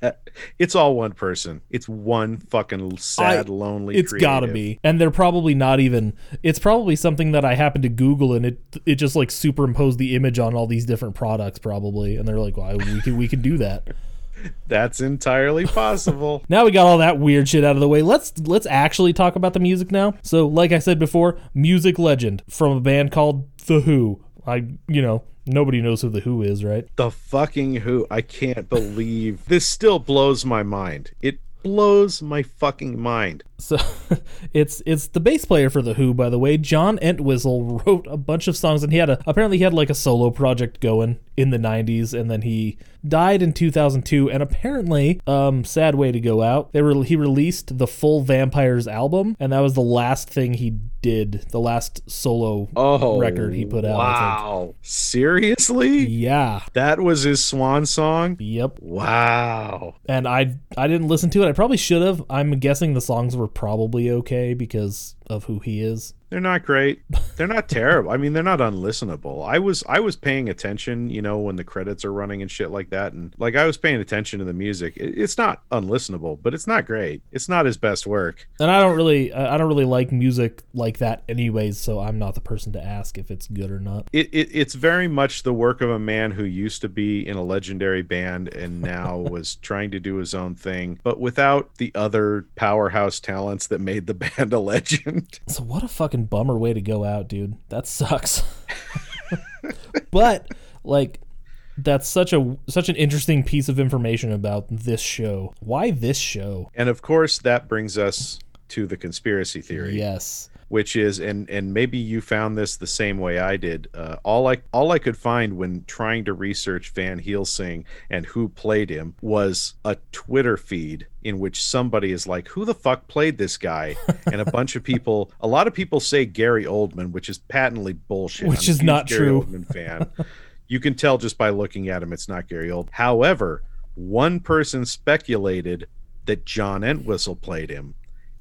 It's all one person. It's one fucking sad, I- lonely. It's gotta be, and they're probably not even. It's probably something that I happened to Google, and it it just like superimposed the image on all these different products, probably, and they're like, "Well, we can we can do that." That's entirely possible. Now we got all that weird shit out of the way. Let's let's actually talk about the music now. So, like I said before, music legend from a band called The Who. I you know nobody knows who The Who is, right? the fucking who I can't believe this still blows my mind. It blows my fucking mind. So it's it's the bass player for the Who, by the way. John Entwistle wrote a bunch of songs, and he had a apparently he had like a solo project going in the '90s, and then he died in 2002. And apparently, um, sad way to go out. They were he released the full Van-Pires album, and that was the last thing he did, the last solo Oh, record he put out. Wow. Seriously? Yeah. That was his swan song? Yep. Wow. And I I didn't listen to it. I probably should have. I'm guessing the songs were probably okay because of who he is. They're not great. They're not terrible. I mean, they're not unlistenable. I was I was paying attention, you know, when the credits are running and shit like that, and like I was paying attention to the music. It, it's not unlistenable, but it's not great. It's not his best work. And I don't really, I don't really like music like that, anyways. So I'm not the person to ask if it's good or not. It, it it's very much the work of a man who used to be in a legendary band and now was trying to do his own thing, but without the other powerhouse talents that made the band a legend. So what a fucking bummer way to go out, dude. That sucks. but like that's such a such an interesting piece of information about this show. Why this show? And of course, that brings us to the conspiracy theory. Yes. Which is, and and maybe you found this the same way I did. Uh, all I all I could find when trying to research Van Helsing and who played him was a Twitter feed in which somebody is like, "Who the fuck played this guy?" and a bunch of people, a lot of people say Gary Oldman, which is patently bullshit. Which I'm is not Gary true. Oldman fan. you can tell just by looking at him, it's not Gary Old. However, one person speculated that John Entwistle played him.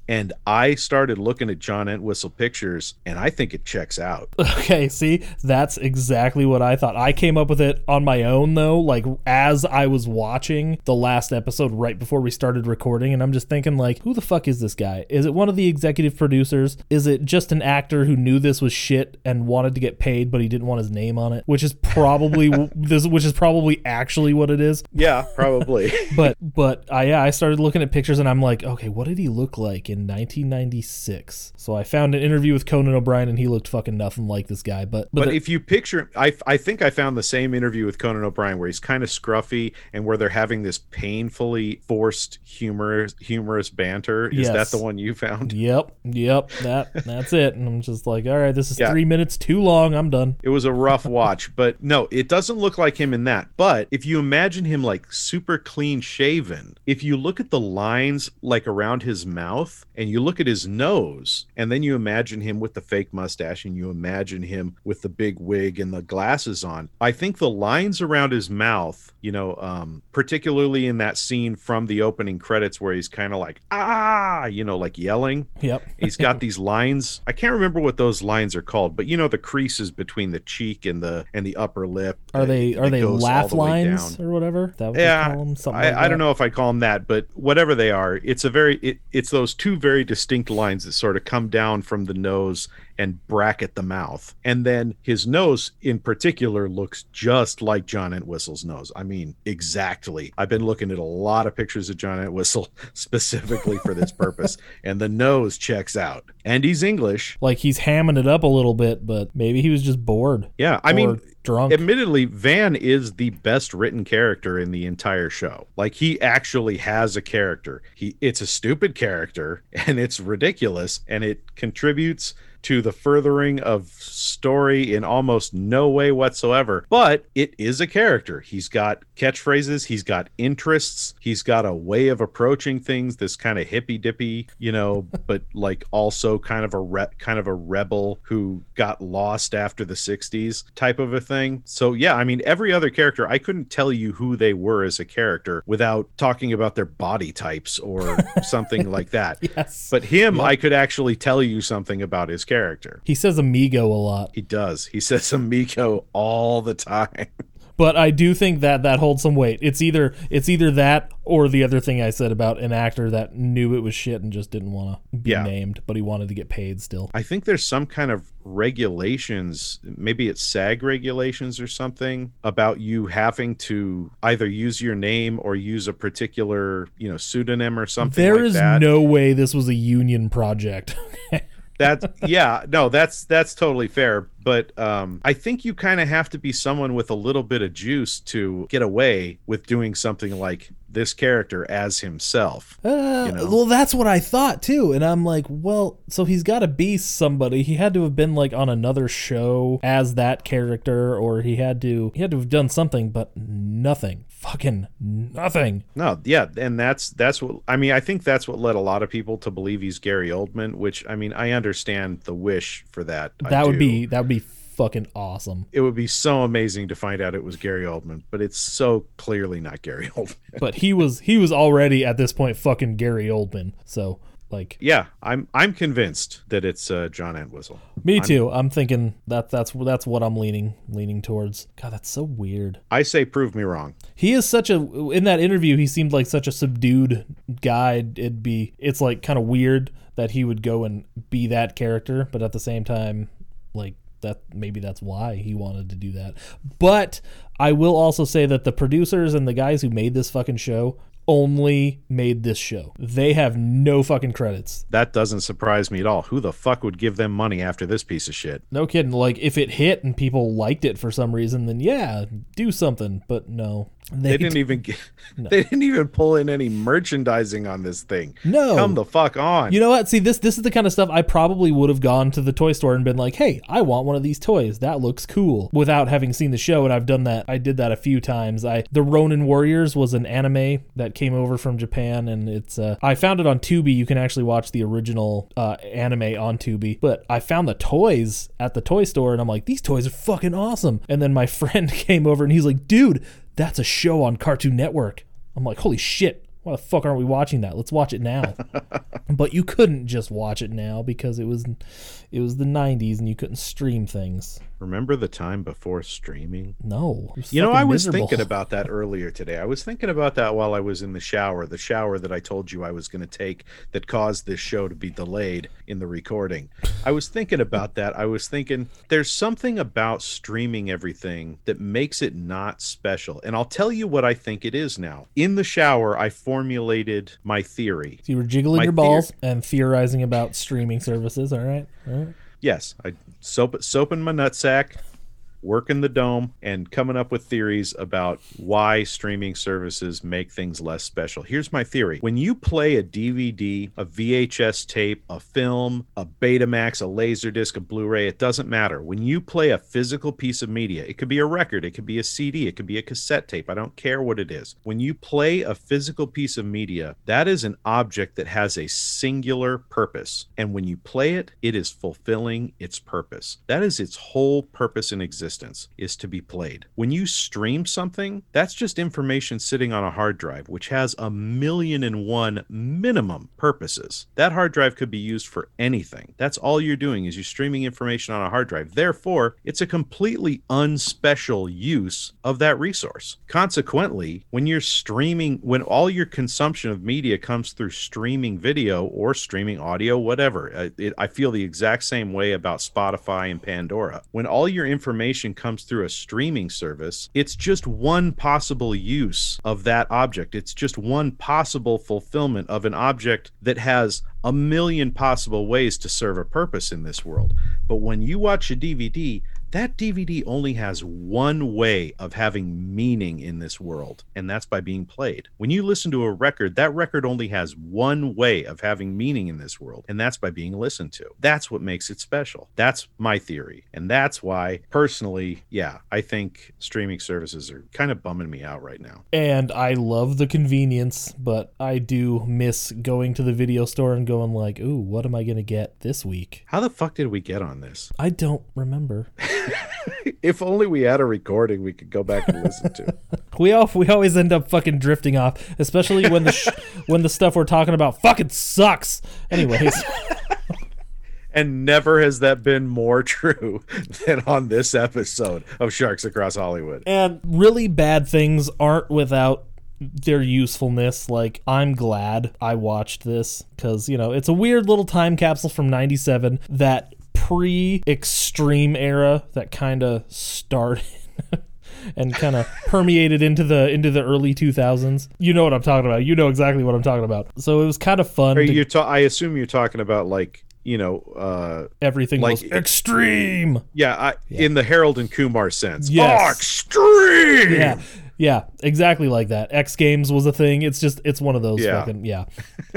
And I started looking at John Entwistle pictures, and I think it checks out. Okay, see, that's exactly what I thought. I came up with it on my own though, like as I was watching the last episode right before we started recording, and I'm just thinking like, who the fuck is this guy? Is it one of the executive producers? Is it just an actor who knew this was shit and wanted to get paid, but he didn't want his name on it? Which is probably this, which is probably actually what it is. Yeah, probably. But but I yeah, I started looking at pictures and I'm like, okay, what did he look like in 1996? So I found an interview with Conan O'Brien and he looked fucking nothing like this guy. But but, but the- if you picture, I, I think I found the same interview with Conan O'Brien where he's kind of scruffy and where they're having this painfully forced humorous humorous banter. Is Yes. that the one you found? Yep, yep, that that's it. And I'm just like, all right, this is Yeah. three minutes too long. I'm done. It was a rough watch, but no, it doesn't look like him in that. But if you imagine him like super clean shaven, if you look at the lines like around his mouth and you look at his nose, and then you imagine him with the fake mustache and you imagine him with the big wig and the glasses on, I think the lines around his mouth, you know, um, particularly in that scene from the opening credits where he's kind of like, ah, you know, like yelling. Yep. He's got these lines. I can't remember what those lines are called, but you know the creases between the cheek and the and the upper lip. Are they are they laugh the lines or whatever? That Yeah, call them? Something I, like I don't know if I call them that, but whatever they are, it's a very it, it's those two very distinct lines that sort of come down from the nose and bracket the mouth, and then his nose in particular looks just like John Entwistle's nose. I mean, exactly. I've been looking at a lot of pictures of John Entwistle specifically for this purpose, and the nose checks out, and he's English. Like he's hamming it up a little bit, but maybe he was just bored. Yeah, I mean, drunk. admittedly van is the best written character in the entire show like he actually has a character he it's a stupid character and it's ridiculous and it contributes to the furthering of story in almost no way whatsoever. But it is a character. He's got catchphrases he's got interests he's got a way of approaching things this kind of hippy dippy you know but like also kind of a re- kind of a rebel who got lost after the 60s type of a thing. So yeah i mean every other character i couldn't tell you who they were as a character without talking about their body types or something like that. Yes. but him i could actually tell you something about his character he says amigo a lot. he does he says amigo all the time But I do think that that holds some weight. It's either it's either that or the other thing I said about an actor that knew it was shit and just didn't want to be Yeah. named, but he wanted to get paid still. I think there's some kind of regulations, maybe it's SAG regulations or something about you having to either use your name or use a particular, you know, pseudonym or something There like is that. no way this was a union project. that yeah, no, that's that's totally fair, but um I think you kind of have to be someone with a little bit of juice to get away with doing something like this character as himself. Uh, You know? Well, that's what I thought too, and I'm like, well, so he's got to be somebody. He had to have been like on another show as that character, or he had to he had to have done something, but nothing, fucking nothing. No, yeah, and that's that's what I mean. I think that's what led a lot of people to believe he's Gary Oldman. Which I mean, I understand the wish for that. I That would do. be that would be fucking awesome. It would be so amazing to find out it was Gary Oldman, but it's so clearly not Gary Oldman. But he was he was already at this point fucking Gary Oldman. So Like Yeah, I'm I'm convinced that it's uh, John Entwistle. me too. I'm thinking that that's that's what I'm leaning leaning towards. God, that's so weird. I say prove me wrong. He is such a in that interview he seemed like such a subdued guy. It'd be it's like kind of weird that he would go and be that character, but at the same time like that maybe that's why he wanted to do that. But I will also say that the producers and the guys who made this fucking show only made this show. They have no fucking credits. That doesn't surprise me at all. Who the fuck would give them money after this piece of shit? No kidding. Like if it hit and people liked it for some reason, then yeah, do something. But no, They didn't even get, they didn't even pull in any merchandising on this thing. No. Come the fuck on. You know what? See, this this is the kind of stuff I probably would have gone to the toy store and been like, "Hey, I want one of these toys. That looks cool." Without having seen the show, and I've done that. I did that a few times. I the Ronin Warriors was an anime that came over from Japan, and it's uh, I found it on Tubi. You can actually watch the original uh, anime on Tubi. But I found the toys at the toy store, and I'm like, "These toys are fucking awesome." And then my friend came over, and he's like, "Dude, that's a show on Cartoon Network." I'm like, "Holy shit!" Why the fuck aren't we watching that? Let's watch it now. but you couldn't just watch it now because it was it was the 90s and you couldn't stream things. Remember the time before streaming? No. You know, I was miserable. thinking about that earlier today. I was thinking about that while I was in the shower, the shower that I told you I was going to take that caused this show to be delayed in the recording. I was thinking about that. I was thinking there's something about streaming everything that makes it not special. And I'll tell you what I think it is now. In the shower, I formulated my theory. So you were jiggling My your balls and theorizing about streaming services, all right? All right. Yes, I soap soap in my nutsack, working the dome, and coming up with theories about why streaming services make things less special. Here's my theory: when you play a DVD, a VHS tape, a film, a Betamax, a Laserdisc, a Blu-ray, it doesn't matter. When you play a physical piece of media, it could be a record, it could be a CD, it could be a cassette tape. I don't care what it is. When you play a physical piece of media, that is an object that has a singular purpose, and when you play it, it is fulfilling its purpose. That is its whole purpose in existence is to be played. When you stream something, that's just information sitting on a hard drive which has a million and one minimum purposes. That hard drive could be used for anything. That's all you're doing is you're streaming information on a hard drive. Therefore, it's a completely unspecial use of that resource. Consequently, when you're streaming when all your consumption of media comes through streaming video or streaming audio whatever, I- it, I feel the exact same way about Spotify and Pandora. When all your information comes through a streaming service, it's just one possible use of that object. It's just one possible fulfillment of an object that has a million possible ways to serve a purpose in this world. But when you watch a DVD, that DVD only has one way of having meaning in this world, and that's by being played. When you listen to a record, that record only has one way of having meaning in this world, and that's by being listened to. That's what makes it special. That's my theory. And that's why, personally, yeah, I think streaming services are kind of bumming me out right now. And I love the convenience, but I do miss going to the video store and going like, "Ooh, what am I going to get this week?" How the fuck did we get on this? I don't remember. If only we had a recording we could go back and listen to. We all, we always end up fucking drifting off, especially when the sh- when the stuff we're talking about fucking sucks. Anyways, And never has that been more true than on this episode of Sharks Across Hollywood. and really bad things aren't without their usefulness. Like I'm glad I watched this cuz you know, it's a weird little time capsule from 97 that pre-extreme era that kind of started and kind of permeated into the into the early 2000s. You know what I'm talking about. You know exactly what I'm talking about. So it was kind of fun. Are to- you ta- I assume you're talking about like, you know, uh everything like- was extreme. yeah, I, in the Harold and Kumar sense. Yes. Oh, extreme. Yeah. Yeah, exactly like that. X Games was a thing. It's just it's one of those Yeah. fucking yeah.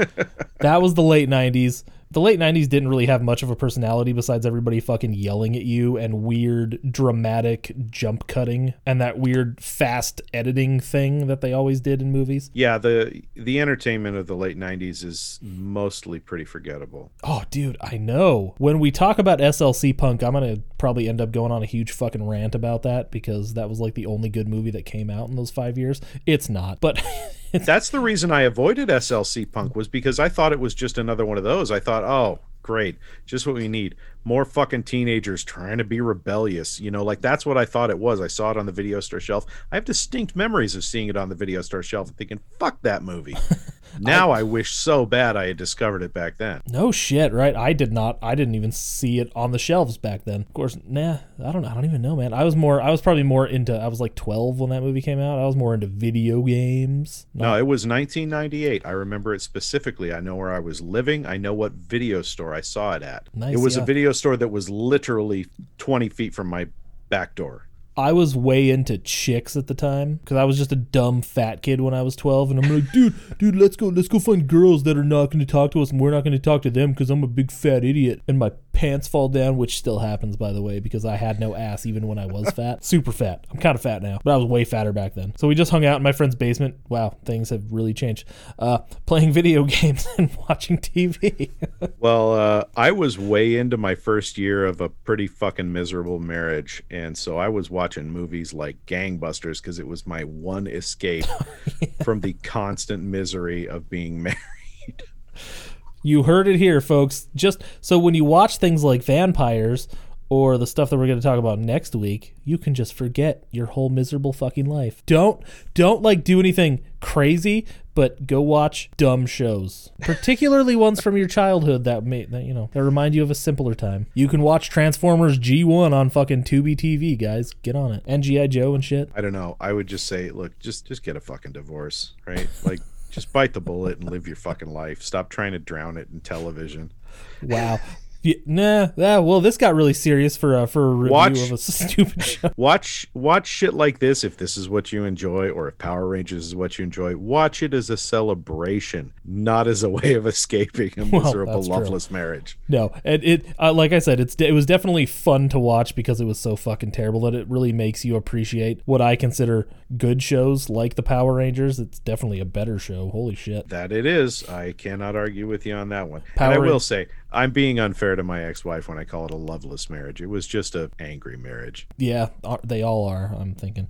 that was the late 90s. The late 90s didn't really have much of a personality besides everybody fucking yelling at you and weird dramatic jump cutting and that weird fast editing thing that they always did in movies. Yeah, the the entertainment of the late 90s is mostly pretty forgettable. Oh, dude, I know. When we talk about SLC Punk, I'm going to probably end up going on a huge fucking rant about that because that was like the only good movie that came out in those five years. It's not, but That's the reason I avoided SLC Punk was because I thought it was just another one of those. I thought, oh, great, just what we need. More fucking teenagers trying to be rebellious. You know, like that's what I thought it was. I saw it on the video store shelf. I have distinct memories of seeing it on the video store shelf and thinking, fuck that movie. now I, wish so bad I had discovered it back then. no shit, right? I did not. I didn't even see it on the shelves back then. Of course, nah. I don't. I don't even know, man. I was more. I was probably more into. I was like 12 when that movie came out. I was more into video games. No, it was 1998. I remember it specifically. I know where I was living. I know what video store I saw it at. Nice, it was yeah. a video store that was literally 20 feet from my back door. I was way into chicks at the time because I was just a dumb fat kid when I was 12, and I'm like, dude, dude, let's go, let's go find girls that are not going to talk to us, and we're not going to talk to them because I'm a big fat idiot, and my pants fall down, which still happens by the way because I had no ass even when I was fat, super fat. I'm kind of fat now, but I was way fatter back then. So we just hung out in my friend's basement. Wow, things have really changed. Uh, playing video games and watching TV. Well, uh, I was way into my first year of a pretty fucking miserable marriage, and so I was watching movies like Gangbusters because it was my one escape from the constant misery of being married. You heard it here, folks. Just so when you watch things like Van-Pires or the stuff that we're going to talk about next week, you can just forget your whole miserable fucking life. Don't don't like do anything crazy, but go watch dumb shows, particularly ones from your childhood that may that you know that remind you of a simpler time. You can watch Transformers G1 on fucking Tubi TV, guys. Get on it. And GI Joe and shit. I don't know. I would just say, look, just just get a fucking divorce, right? Like, just bite the bullet and live your fucking life. Stop trying to drown it in television. Wow. Yeah, nah, yeah, well, this got really serious for a for a review Watch- of a stupid show. Watch watch shit like this if this is what you enjoy, or if Power Rangers is what you enjoy. Watch it as a celebration, not as a way of escaping a Well, miserable, true. loveless marriage. No, and it uh, like I said, it's it was definitely fun to watch because it was so fucking terrible that it really makes you appreciate what I consider good shows like the Power Rangers. It's definitely a better show. Holy shit! That it is. I cannot argue with you on that one. Power and I will say, I'm being unfair to my ex-wife when I call it a loveless marriage. It was just a angry marriage. Yeah, they all are. I'm thinking.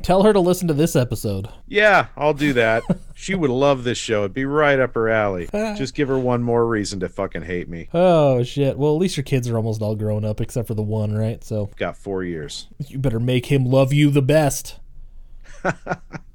Tell her to listen to this episode. Yeah, I'll do that. she would love this show. It'd be right up her alley. Just give her one more reason to fucking hate me. Oh shit! Well, at least your kids are almost all grown up except for the one, right? So Got four years. you better make him love you the best.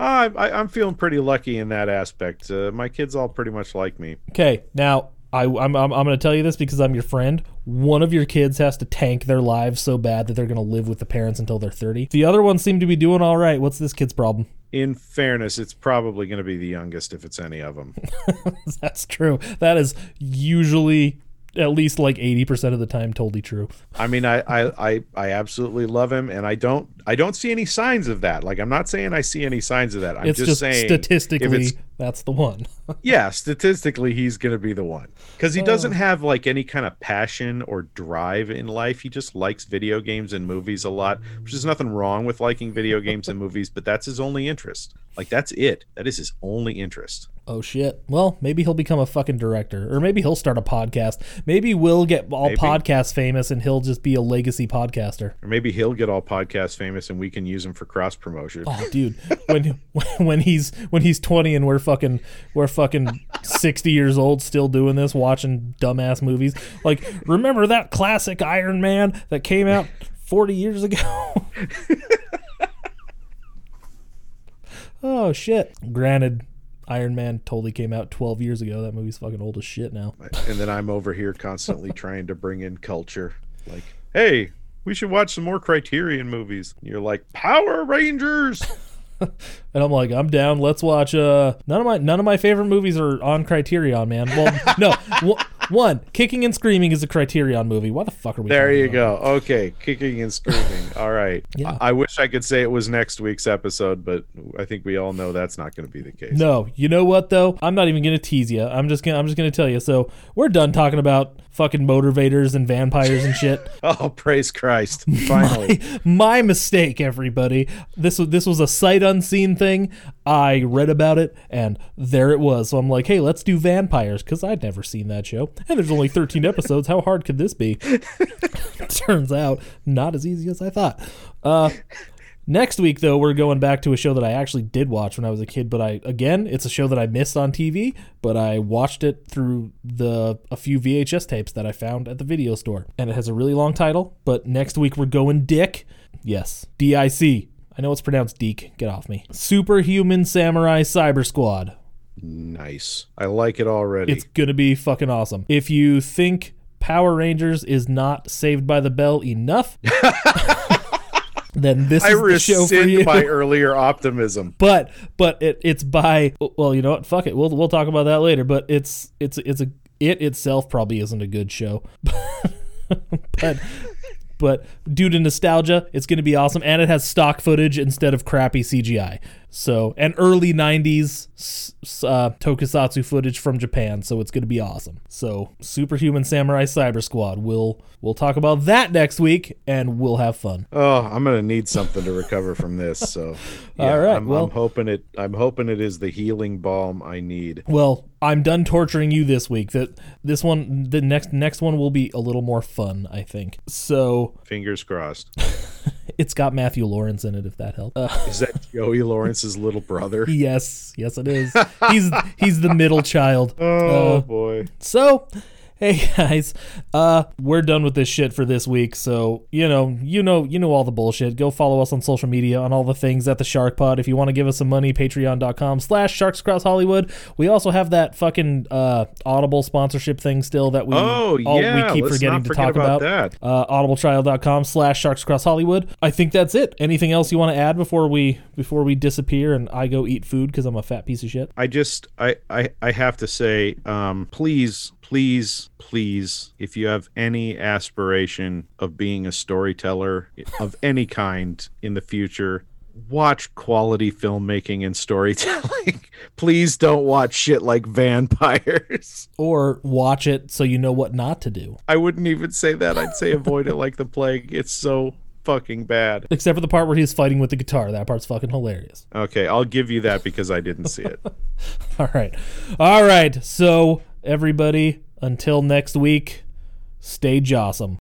I, I, I'm feeling pretty lucky in that aspect. Uh, my kids all pretty much like me. Okay, now I, I'm, I'm, I'm going to tell you this because I'm your friend. One of your kids has to tank their lives so bad that they're going to live with the parents until they're 30. The other ones seem to be doing all right. What's this kid's problem? In fairness, it's probably going to be the youngest if it's any of them. That's true. That is usually at least like 80% of the time totally true. I mean, I, I, I, I absolutely love him, and I don't, I don't see any signs of that. Like, I'm not saying I see any signs of that. I'm it's just, just, saying, statistically that's the one. yeah, statistically, he's going to be the one because he doesn't uh. have like any kind of passion or drive in life. He just likes video games and movies a lot, which is nothing wrong with liking video games and movies, but that's his only interest. Like, that's it. That is his only interest. Oh shit. Well, maybe he'll become a fucking director or maybe he'll start a podcast. Maybe we'll get all Maybe. podcast famous and he'll just be a legacy podcaster. Or maybe he'll get all podcast famous and we can use him for cross promotion. Oh, dude, when when he's when he's twenty and we're fucking we're fucking sixty years old still doing this, watching dumbass movies. Like, remember that classic Iron Man that came out forty years ago? oh shit! Granted, Iron Man totally came out twelve years ago. That movie's fucking old as shit now. and then I'm over here constantly trying to bring in culture. Like, hey, we should watch some more Criterion movies. And you're like, Power Rangers. And I'm like, I'm down. Let's watch. Uh, none of my none of my favorite movies are on Criterion, man. Well, no, w- one, Kicking and Screaming is a Criterion movie. Why the fuck are we? There you go. Okay, kicking and screaming. All right. Yeah. I, I wish I could say it was next week's episode, but I think we all know that's not going to be the case. No, you know what though? I'm not even gonna tease you. I'm just gonna I'm just gonna tell you. So we're done talking about fucking Motorvators and Van-Pires and shit. Oh, praise Christ! Finally, My mistake, everybody. This was this was a sight unseen thing. I read about it, and there it was. So I'm like, hey, let's do Van-Pires because I'd never seen that show, and there's only 13 episodes. How hard could this be? Turns out, not as easy as I thought. Uh, Next week, though, we're going back to a show that I actually did watch when I was a kid, but I again, it's a show that I missed on TV, but I watched it through the a few VHS tapes that I found at the video store, and it has a really long title. But next week we're going Dick, yes, D I C. I know it's pronounced Deek. Get off me. Superhuman Samurai Cyber Squad. nice. I like it already. It's gonna be fucking awesome. If you think Power Rangers is not Saved by the Bell enough. Then this I is the show for you. rescind my earlier optimism. but but it, it's by well you know what? Fuck it. We'll we'll talk about that later. But it's it's it's a it itself probably isn't a good show. But but due to nostalgia it's going to be awesome. And it has stock footage instead of crappy CGI so and early 90s s- s- uh, tokusatsu footage from Japan so it's going to be awesome so superhuman samurai cyber squad we'll we'll talk about that next week and we'll have fun Oh, I'm gonna need something to recover from this. So, yeah, All right, I'm, well- I'm hoping it. I'm hoping it is the healing balm I need. Well, I'm done torturing you this week. That this one, the next next one will be a little more fun, I think. So Fingers crossed. it's got Matthew Lawrence in it, if that helps. Uh, Is that Joey Lawrence's little brother? yes, yes, it is. He's he's the middle child. Oh Uh, boy. So, hey guys, uh, we're done with this shit for this week. So you know, you know, you know all the bullshit. Go follow us on social media on all the things at the Shark Pod. If you want to give us some money, Patreon.com/slash Sharks Cross Hollywood. We also have that fucking uh, Audible sponsorship thing still that we Oh all- yeah. we keep forgetting to talk about, about. that. Uh, audibletrial.com slash sharks cross hollywood i think that's it anything else you want to add before we before we disappear and i go eat food because i'm a fat piece of shit I just I I I have to say, um, please, please, please, if you have any aspiration of being a storyteller of any kind in the future, watch quality filmmaking and storytelling. please don't watch shit like Van-Pires. or watch it so you know what not to do I wouldn't even say that. I'd say avoid it like the plague. It's so fucking bad. except for the part where he's fighting with the guitar that part's fucking hilarious Okay, I'll give you that because I didn't see it. all right all right so everybody. Until next week stay jawsome